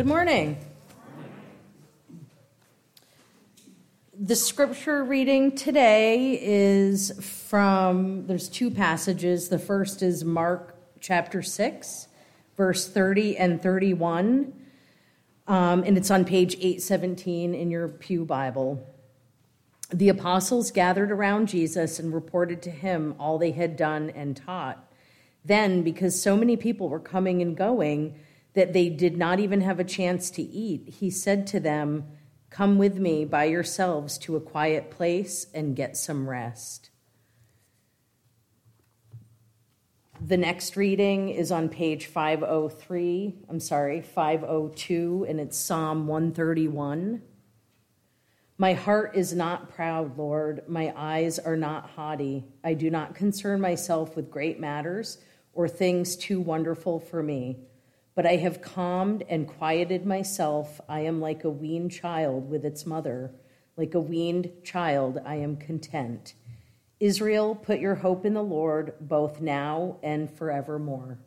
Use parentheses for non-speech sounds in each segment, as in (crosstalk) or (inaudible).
Good morning. The scripture reading today is from, there's two passages. The first is Mark chapter 6, verse 30 and 31. Um, and it's on page 817 in your Pew Bible. The apostles gathered around Jesus and reported to him all they had done and taught. Then, because so many people were coming and going that they did not even have a chance to eat, he said to them, Come with me by yourselves to a quiet place and get some rest. The next reading is on page 503, I'm sorry, 502, and it's Psalm 131. My heart is not proud, Lord. My eyes are not haughty. I do not concern myself with great matters or things too wonderful for me. But I have calmed and quieted myself. I am like a weaned child with its mother. Like a weaned child, I am content. Israel, put your hope in the Lord, both now and forevermore.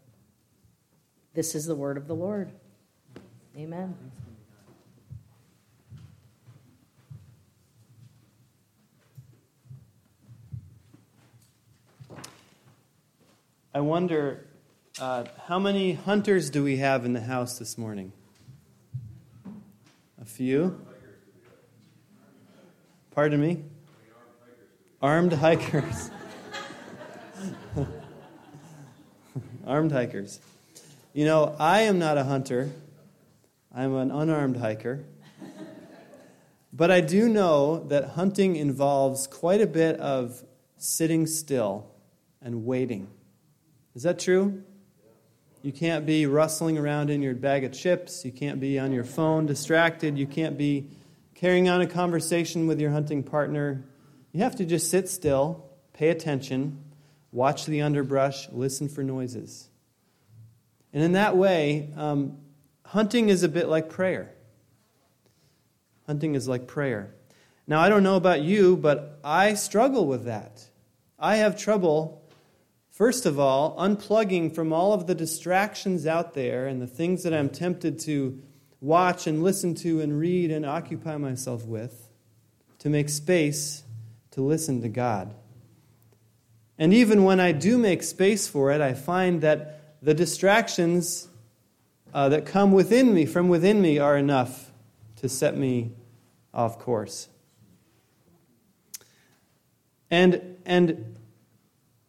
This is the word of the Lord. Amen. I wonder uh, how many hunters do we have in the house this morning? A few? Pardon me? Armed hikers. (laughs) Armed hikers. You know, I am not a hunter, I'm an unarmed hiker. But I do know that hunting involves quite a bit of sitting still and waiting. Is that true? You can't be rustling around in your bag of chips. You can't be on your phone distracted. You can't be carrying on a conversation with your hunting partner. You have to just sit still, pay attention, watch the underbrush, listen for noises. And in that way, um, hunting is a bit like prayer. Hunting is like prayer. Now, I don't know about you, but I struggle with that. I have trouble First of all, unplugging from all of the distractions out there and the things that I'm tempted to watch and listen to and read and occupy myself with, to make space to listen to God. And even when I do make space for it, I find that the distractions uh, that come within me, from within me, are enough to set me off course. And, and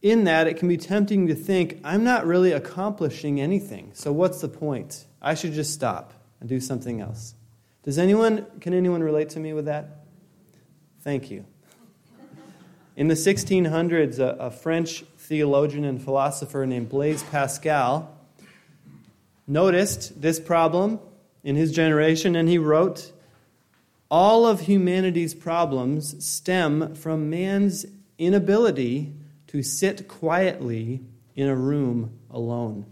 in that, it can be tempting to think, I'm not really accomplishing anything, so what's the point? I should just stop and do something else. Does anyone, can anyone relate to me with that? Thank you. In the 1600s, a, a French theologian and philosopher named Blaise Pascal noticed this problem in his generation, and he wrote, All of humanity's problems stem from man's inability to sit quietly in a room alone.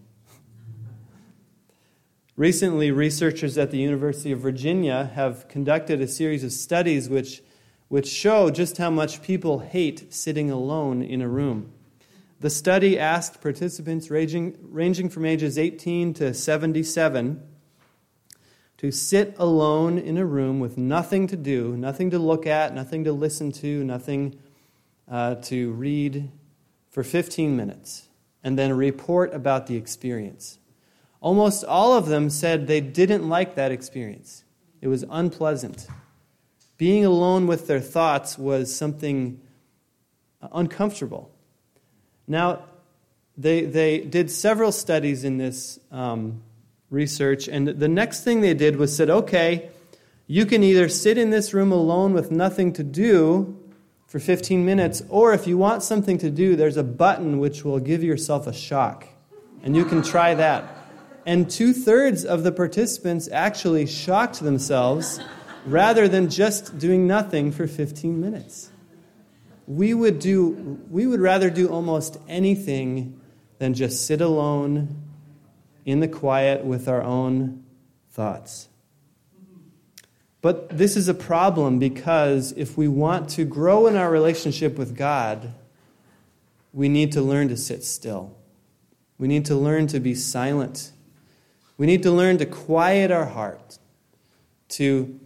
Recently, researchers at the University of Virginia have conducted a series of studies which, which show just how much people hate sitting alone in a room. The study asked participants ranging, ranging from ages 18 to 77 to sit alone in a room with nothing to do, nothing to look at, nothing to listen to, nothing uh, to read, for 15 minutes and then report about the experience. Almost all of them said they didn't like that experience, it was unpleasant. Being alone with their thoughts was something uncomfortable. Now, they, they did several studies in this um, research, and the next thing they did was said, okay, you can either sit in this room alone with nothing to do for 15 minutes. Or if you want something to do, there's a button which will give yourself a shock. And you can try that. And two thirds of the participants actually shocked themselves rather than just doing nothing for 15 minutes. We would, do, we would rather do almost anything than just sit alone in the quiet with our own thoughts. But this is a problem because if we want to grow in our relationship with God, we need to learn to sit still. We need to learn to be silent. We need to learn to quiet our heart, to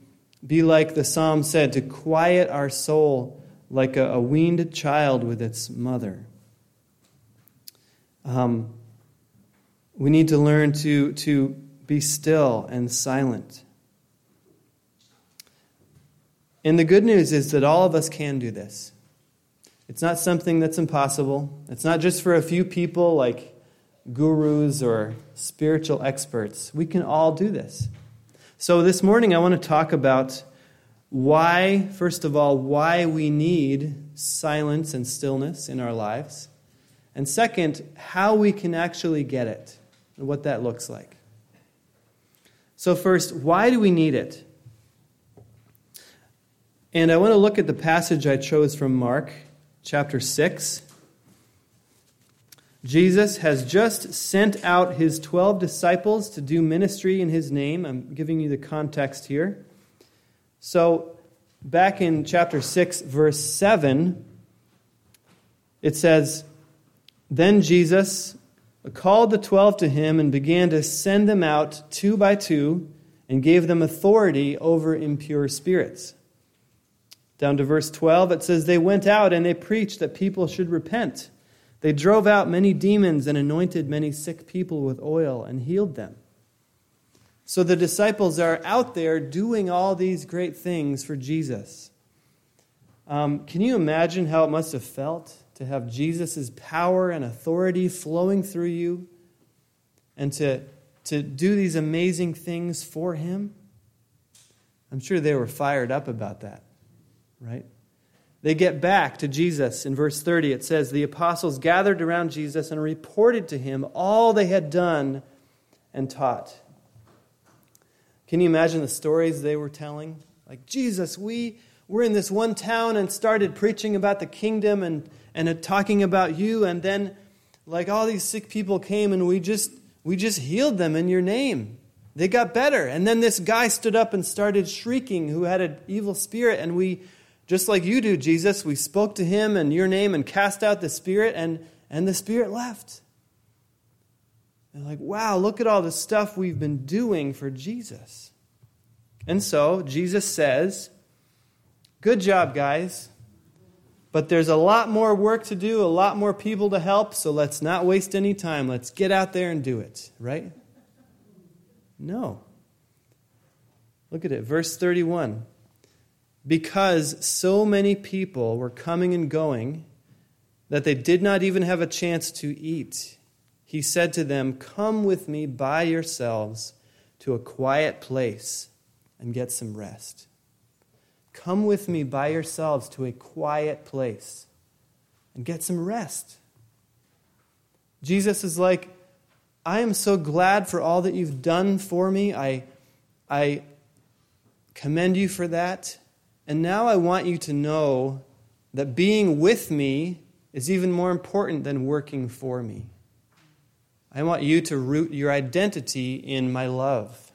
be like the psalm said, to quiet our soul like a, a weaned child with its mother. Um, we need to learn to, to be still and silent. And the good news is that all of us can do this. It's not something that's impossible. It's not just for a few people like gurus or spiritual experts. We can all do this. So, this morning I want to talk about why, first of all, why we need silence and stillness in our lives. And second, how we can actually get it and what that looks like. So, first, why do we need it? And I want to look at the passage I chose from Mark chapter 6. Jesus has just sent out his 12 disciples to do ministry in his name. I'm giving you the context here. So, back in chapter 6, verse 7, it says, Then Jesus called the 12 to him and began to send them out two by two and gave them authority over impure spirits. Down to verse 12, it says, They went out and they preached that people should repent. They drove out many demons and anointed many sick people with oil and healed them. So the disciples are out there doing all these great things for Jesus. Um, can you imagine how it must have felt to have Jesus' power and authority flowing through you and to, to do these amazing things for him? I'm sure they were fired up about that, right? They get back to Jesus. In verse 30, it says, The apostles gathered around Jesus and reported to him all they had done and taught. Can you imagine the stories they were telling? Like, Jesus, we were in this one town and started preaching about the kingdom and, and talking about you, and then, like, all these sick people came and we just, we just healed them in your name. They got better. And then this guy stood up and started shrieking who had an evil spirit, and we, just like you do, Jesus, we spoke to him in your name and cast out the spirit, and, and the spirit left. And like, wow, look at all the stuff we've been doing for Jesus. And so Jesus says, Good job, guys. But there's a lot more work to do, a lot more people to help, so let's not waste any time. Let's get out there and do it, right? No. Look at it, verse 31. Because so many people were coming and going that they did not even have a chance to eat he said to them, Come with me by yourselves to a quiet place and get some rest. Come with me by yourselves to a quiet place and get some rest. Jesus is like, I am so glad for all that you've done for me. I, I commend you for that. And now I want you to know that being with me is even more important than working for me. I want you to root your identity in my love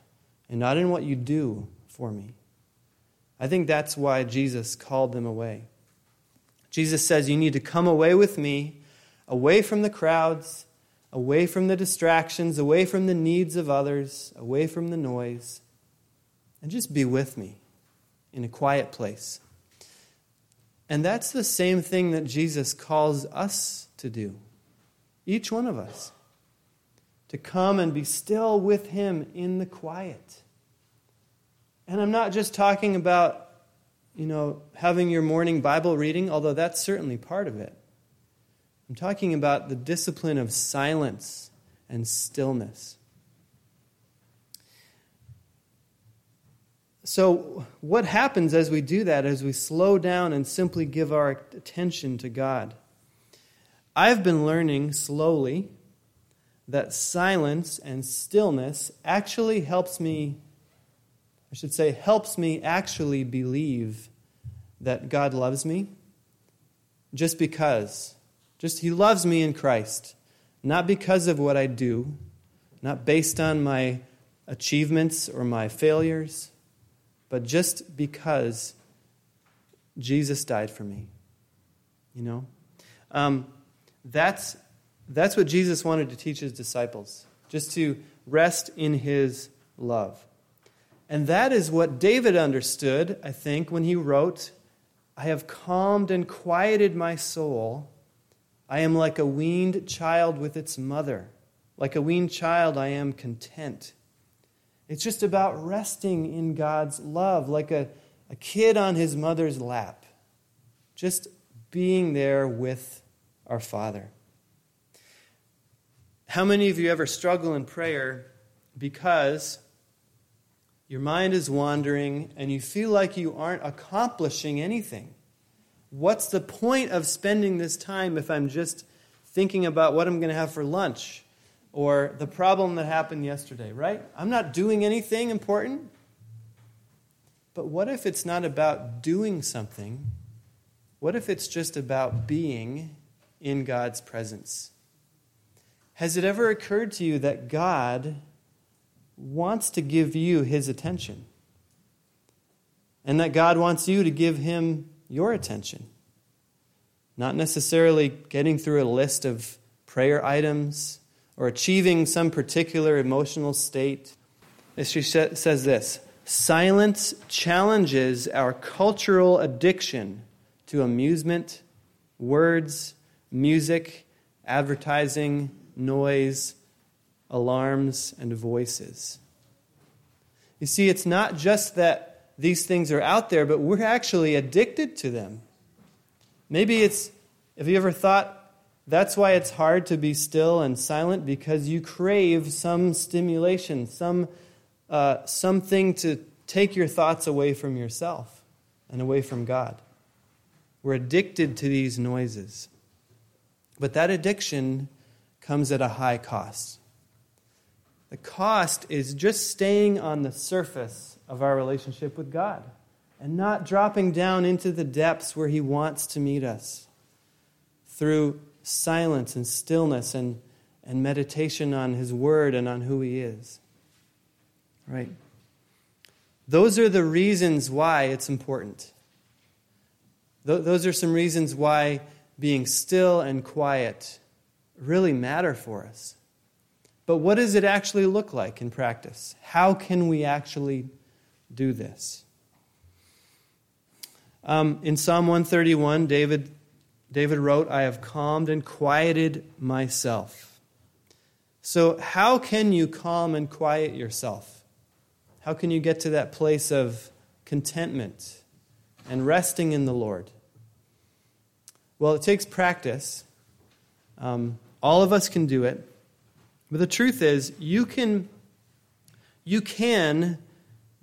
and not in what you do for me. I think that's why Jesus called them away. Jesus says, You need to come away with me, away from the crowds, away from the distractions, away from the needs of others, away from the noise, and just be with me in a quiet place. And that's the same thing that Jesus calls us to do, each one of us to come and be still with Him in the quiet. And I'm not just talking about, you know, having your morning Bible reading, although that's certainly part of it. I'm talking about the discipline of silence and stillness. So, what happens as we do that, as we slow down and simply give our attention to God? I've been learning slowly that silence and stillness actually helps me, I should say, helps me actually believe that God loves me just because. Just He loves me in Christ, not because of what I do, not based on my achievements or my failures, but just because Jesus died for me. You know? Um, that's that's what Jesus wanted to teach his disciples, just to rest in his love. And that is what David understood, I think, when he wrote, I have calmed and quieted my soul. I am like a weaned child with its mother. Like a weaned child, I am content. It's just about resting in God's love, like a, a kid on his mother's lap, just being there with our Father. How many of you ever struggle in prayer because your mind is wandering and you feel like you aren't accomplishing anything. What's the point of spending this time if I'm just thinking about what I'm going to have for lunch or the problem that happened yesterday, right? I'm not doing anything important. But what if it's not about doing something? What if it's just about being in God's presence? Has it ever occurred to you that God wants to give you his attention. And that God wants you to give him your attention. Not necessarily getting through a list of prayer items or achieving some particular emotional state. She says this Silence challenges our cultural addiction to amusement, words, music, advertising, noise, alarms, and voices. You see, it's not just that these things are out there, but we're actually addicted to them. Maybe it's, have you ever thought that's why it's hard to be still and silent? Because you crave some stimulation, some, uh, something to take your thoughts away from yourself and away from God. We're addicted to these noises. But that addiction comes at a high cost. The cost is just staying on the surface of our relationship with God and not dropping down into the depths where He wants to meet us through silence and stillness and, and meditation on His Word and on who He is. Right? Those are the reasons why it's important. those are some reasons why being still and quiet really matter for us. But what does it actually look like in practice? How can we actually do this? Um, in Psalm 131, David, David wrote, I have calmed and quieted myself. So, how can you calm and quiet yourself? How can you get to that place of contentment and resting in the Lord? Well, it takes practice. Um, all of us can do it. But the truth is, you can, you can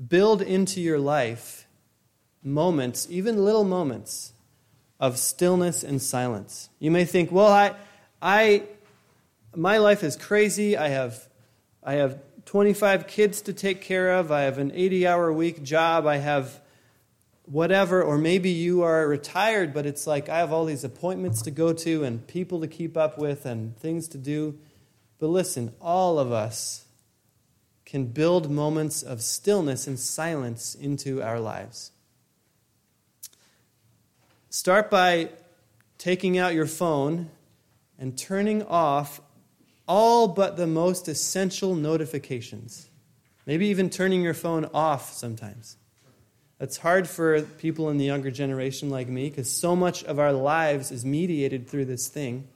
build into your life moments, even little moments, of stillness and silence. You may think, well, I, I, my life is crazy. I have, I have 25 kids to take care of. I have an 80 hour week job. I have whatever. Or maybe you are retired, but it's like I have all these appointments to go to and people to keep up with and things to do. But listen, all of us can build moments of stillness and silence into our lives. Start by taking out your phone and turning off all but the most essential notifications. Maybe even turning your phone off sometimes. That's hard for people in the younger generation like me because so much of our lives is mediated through this thing.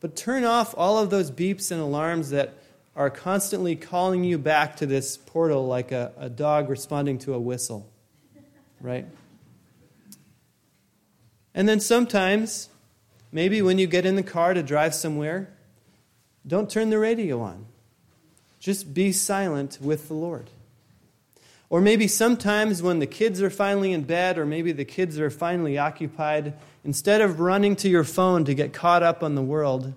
But turn off all of those beeps and alarms that are constantly calling you back to this portal like a, a dog responding to a whistle, right? And then sometimes, maybe when you get in the car to drive somewhere, don't turn the radio on. Just be silent with the Lord. Or maybe sometimes when the kids are finally in bed, or maybe the kids are finally occupied, instead of running to your phone to get caught up on the world,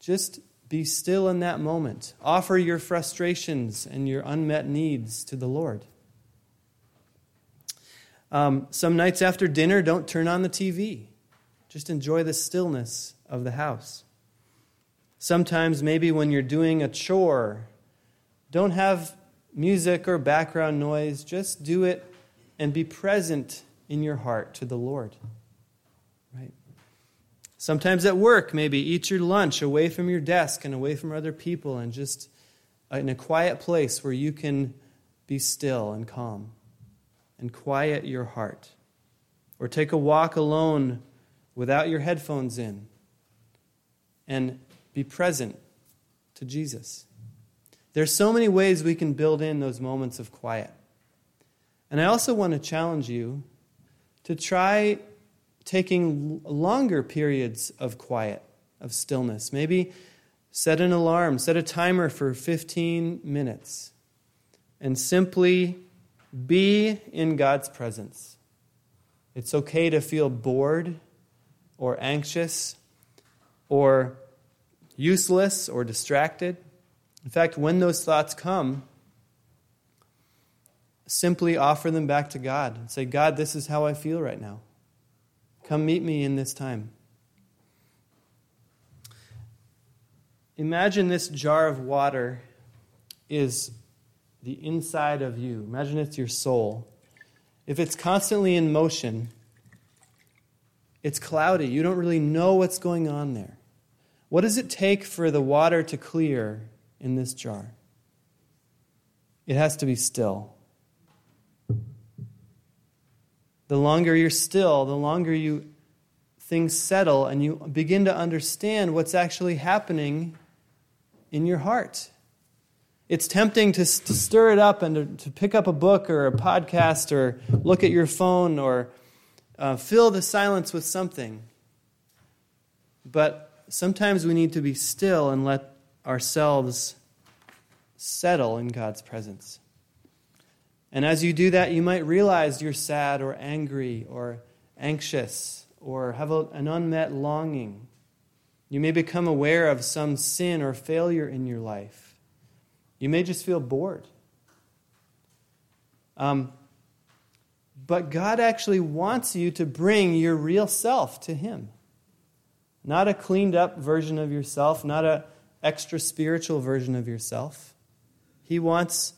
just be still in that moment. Offer your frustrations and your unmet needs to the Lord. Um, some nights after dinner, don't turn on the TV. Just enjoy the stillness of the house. Sometimes, maybe when you're doing a chore, don't have music or background noise, just do it and be present in your heart to the Lord. Right? Sometimes at work, maybe eat your lunch away from your desk and away from other people and just in a quiet place where you can be still and calm and quiet your heart. Or take a walk alone without your headphones in and be present to Jesus. There's so many ways we can build in those moments of quiet. And I also want to challenge you to try taking longer periods of quiet, of stillness. Maybe set an alarm, set a timer for 15 minutes, and simply be in God's presence. It's okay to feel bored or anxious or useless or distracted. In fact, when those thoughts come, simply offer them back to God and say, God, this is how I feel right now. Come meet me in this time. Imagine this jar of water is the inside of you. Imagine it's your soul. If it's constantly in motion, it's cloudy. You don't really know what's going on there. What does it take for the water to clear in this jar? It has to be still. The longer you're still, the longer you things settle and you begin to understand what's actually happening in your heart. It's tempting to, to stir it up and to, to, pick up a book or a podcast or look at your phone or uh, fill the silence with something. But sometimes we need to be still and let ourselves settle in God's presence. And as you do that, you might realize you're sad or angry or anxious or have a, an unmet longing. You may become aware of some sin or failure in your life. You may just feel bored. Um, but God actually wants you to bring your real self to Him. Not a cleaned up version of yourself, not a extra spiritual version of yourself. He wants,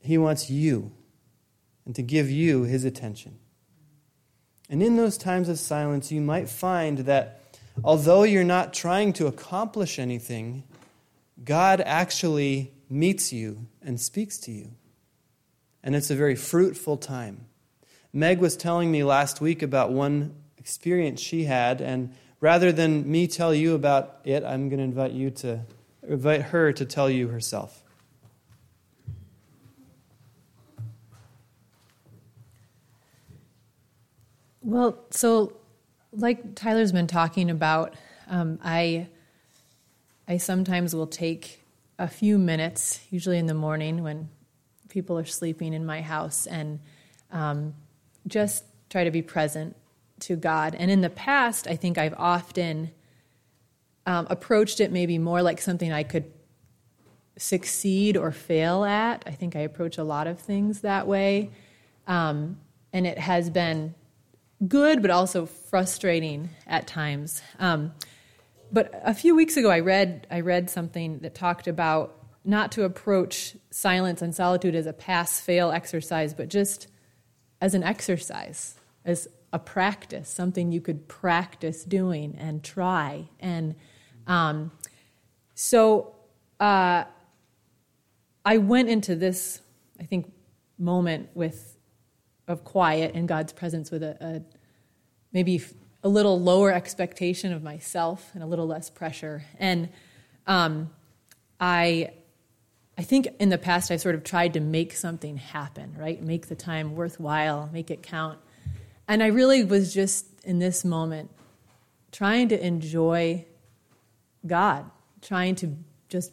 he wants you and to give you His attention. And in those times of silence, you might find that although you're not trying to accomplish anything, God actually meets you and speaks to you. And it's a very fruitful time. Meg was telling me last week about one experience she had, and rather than me tell you about it, I'm going to invite you to invite her to tell you herself. Well, so like Tyler's been talking about, um, I I sometimes will take a few minutes, usually in the morning when people are sleeping in my house, and um, just try to be present to God. And in the past, I think I've often um, approached it maybe more like something I could succeed or fail at. I think I approach a lot of things that way. Um, and it has been good, but also frustrating at times. Um, but a few weeks ago, I read I read something that talked about not to approach silence and solitude as a pass fail exercise, but just as an exercise, as a practice, something you could practice doing and try. And um, so uh, I went into this, I think, moment with of quiet and God's presence with a, a maybe a little lower expectation of myself and a little less pressure. And um, I, I think in the past I've sort of tried to make something happen, right? Make the time worthwhile, make it count. And I really was just in this moment trying to enjoy God, trying to just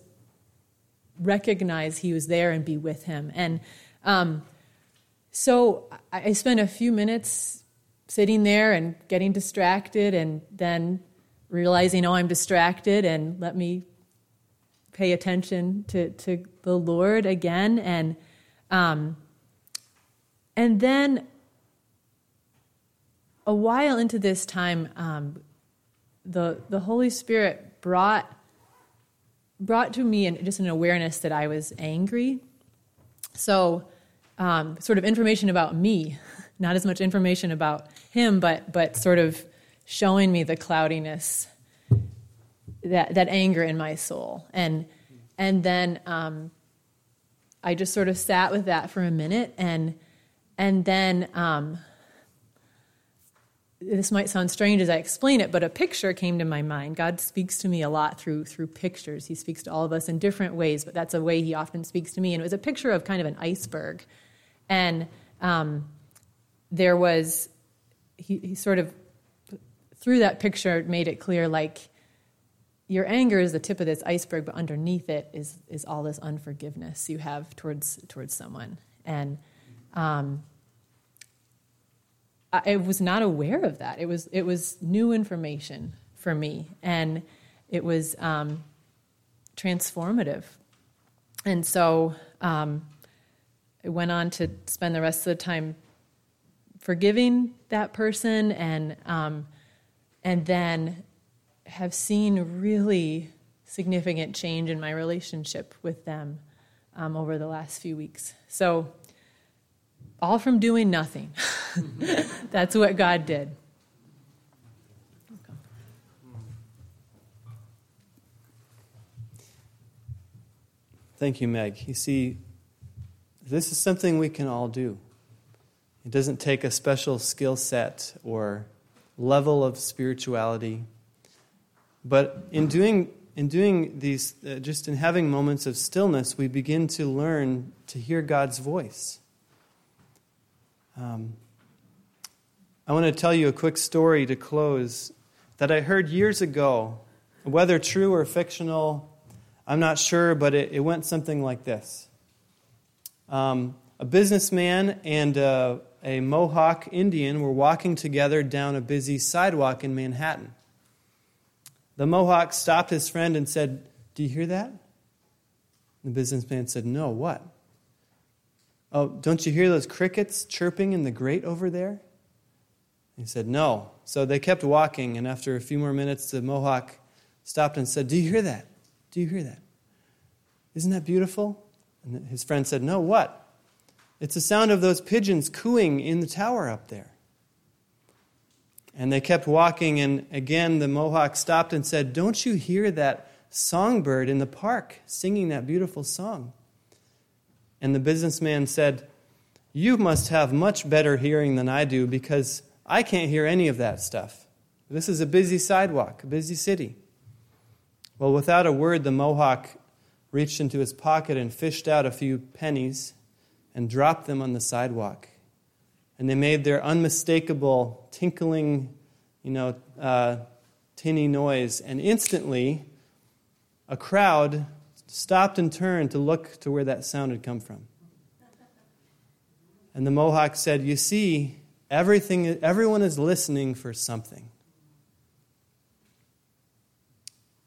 recognize He was there and be with Him. And um, so I, I spent a few minutes sitting there and getting distracted and then realizing, oh, I'm distracted and let me pay attention to, to the Lord again. And, um, and then a while into this time, um, the, the Holy Spirit brought, brought to me an, just an awareness that I was angry. So, um, sort of information about me (laughs) not as much information about him, but but sort of showing me the cloudiness, that that anger in my soul, and and then um, I just sort of sat with that for a minute, and and then um, this might sound strange as I explain it, but a picture came to my mind. God speaks to me a lot through through pictures. He speaks to all of us in different ways, but that's a way He often speaks to me. And it was a picture of kind of an iceberg, and um, there was he, he sort of through that picture made it clear like your anger is the tip of this iceberg, but underneath it is is all this unforgiveness you have towards towards someone, and um, I was not aware of that. It was it was new information for me, and it was um, transformative. And so um, I went on to spend the rest of the time forgiving that person, and um, and then have seen really significant change in my relationship with them um, over the last few weeks. So all from doing nothing. (laughs) That's what God did. Thank you, Meg. You see, this is something we can all do. It doesn't take a special skill set or level of spirituality. But in doing, in doing these, uh, just in having moments of stillness, we begin to learn to hear God's voice. Um, I want to tell you a quick story to close that I heard years ago. Whether true or fictional, I'm not sure, but it, it went something like this um, A businessman and a, a Mohawk Indian were walking together down a busy sidewalk in Manhattan. The Mohawk stopped his friend and said, Do you hear that? The businessman said, No, what? Oh, don't you hear those crickets chirping in the grate over there? He said, No. So they kept walking, and after a few more minutes, the Mohawk stopped and said, Do you hear that? Do you hear that? Isn't that beautiful? And his friend said, No, what? It's the sound of those pigeons cooing in the tower up there. And they kept walking, and again the Mohawk stopped and said, Don't you hear that songbird in the park singing that beautiful song? And the businessman said, You must have much better hearing than I do because I can't hear any of that stuff. This is a busy sidewalk, a busy city. Well, without a word, the Mohawk reached into his pocket and fished out a few pennies and dropped them on the sidewalk. And they made their unmistakable tinkling, you know, uh, tinny noise. And instantly, a crowd stopped and turned to look to where that sound had come from. And the Mohawk said, You see, everything, everyone is listening for something.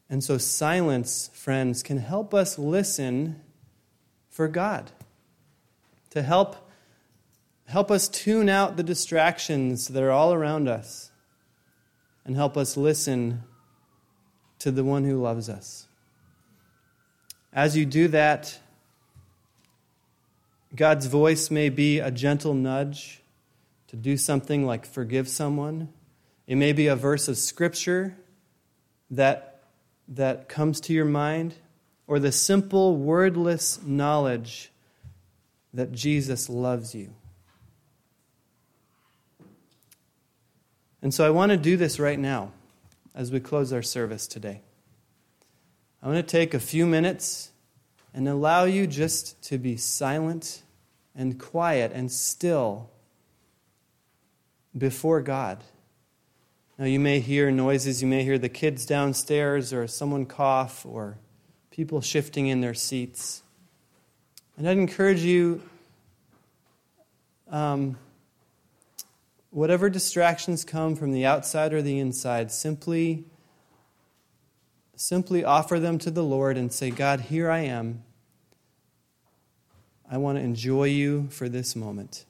And so, silence, friends, can help us listen for God, to help, help us tune out the distractions that are all around us, and help us listen to the one who loves us. As you do that, God's voice may be a gentle nudge to do something like forgive someone. It may be a verse of scripture that, that comes to your mind, or the simple, wordless knowledge that Jesus loves you. And so I want to do this right now as we close our service today. I want to take a few minutes and allow you just to be silent and quiet and still before God. Now, you may hear noises, you may hear the kids downstairs, or someone cough, or people shifting in their seats. And I'd encourage you, um, whatever distractions come from the outside or the inside, simply simply offer them to the Lord and say, God, here I am. I want to enjoy you for this moment.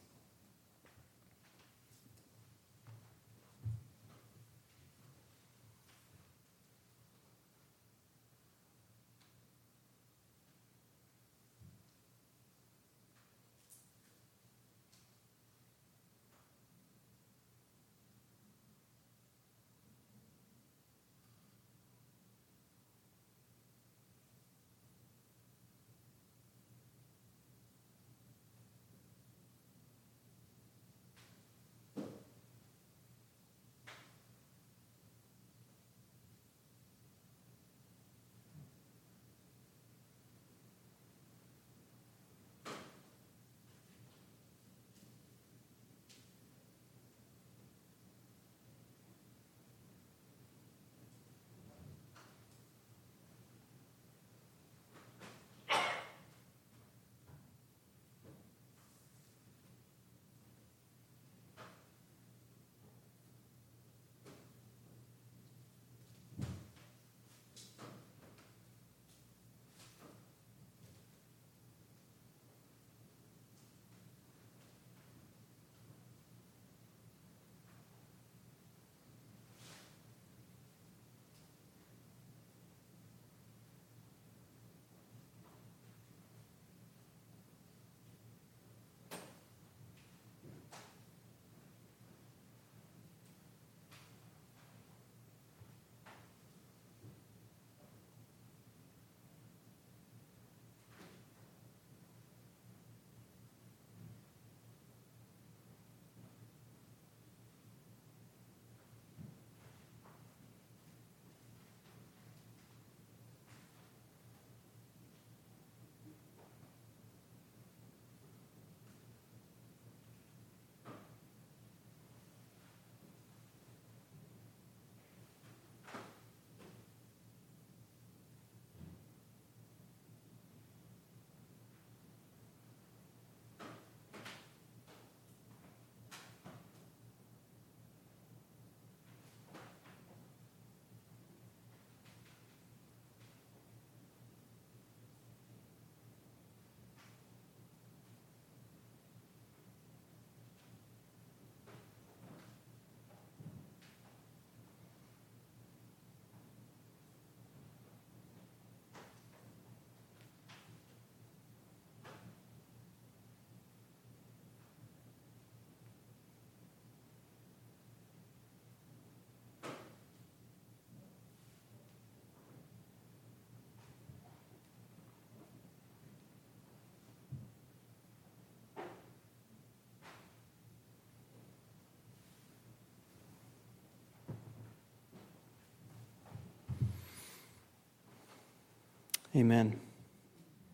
Amen.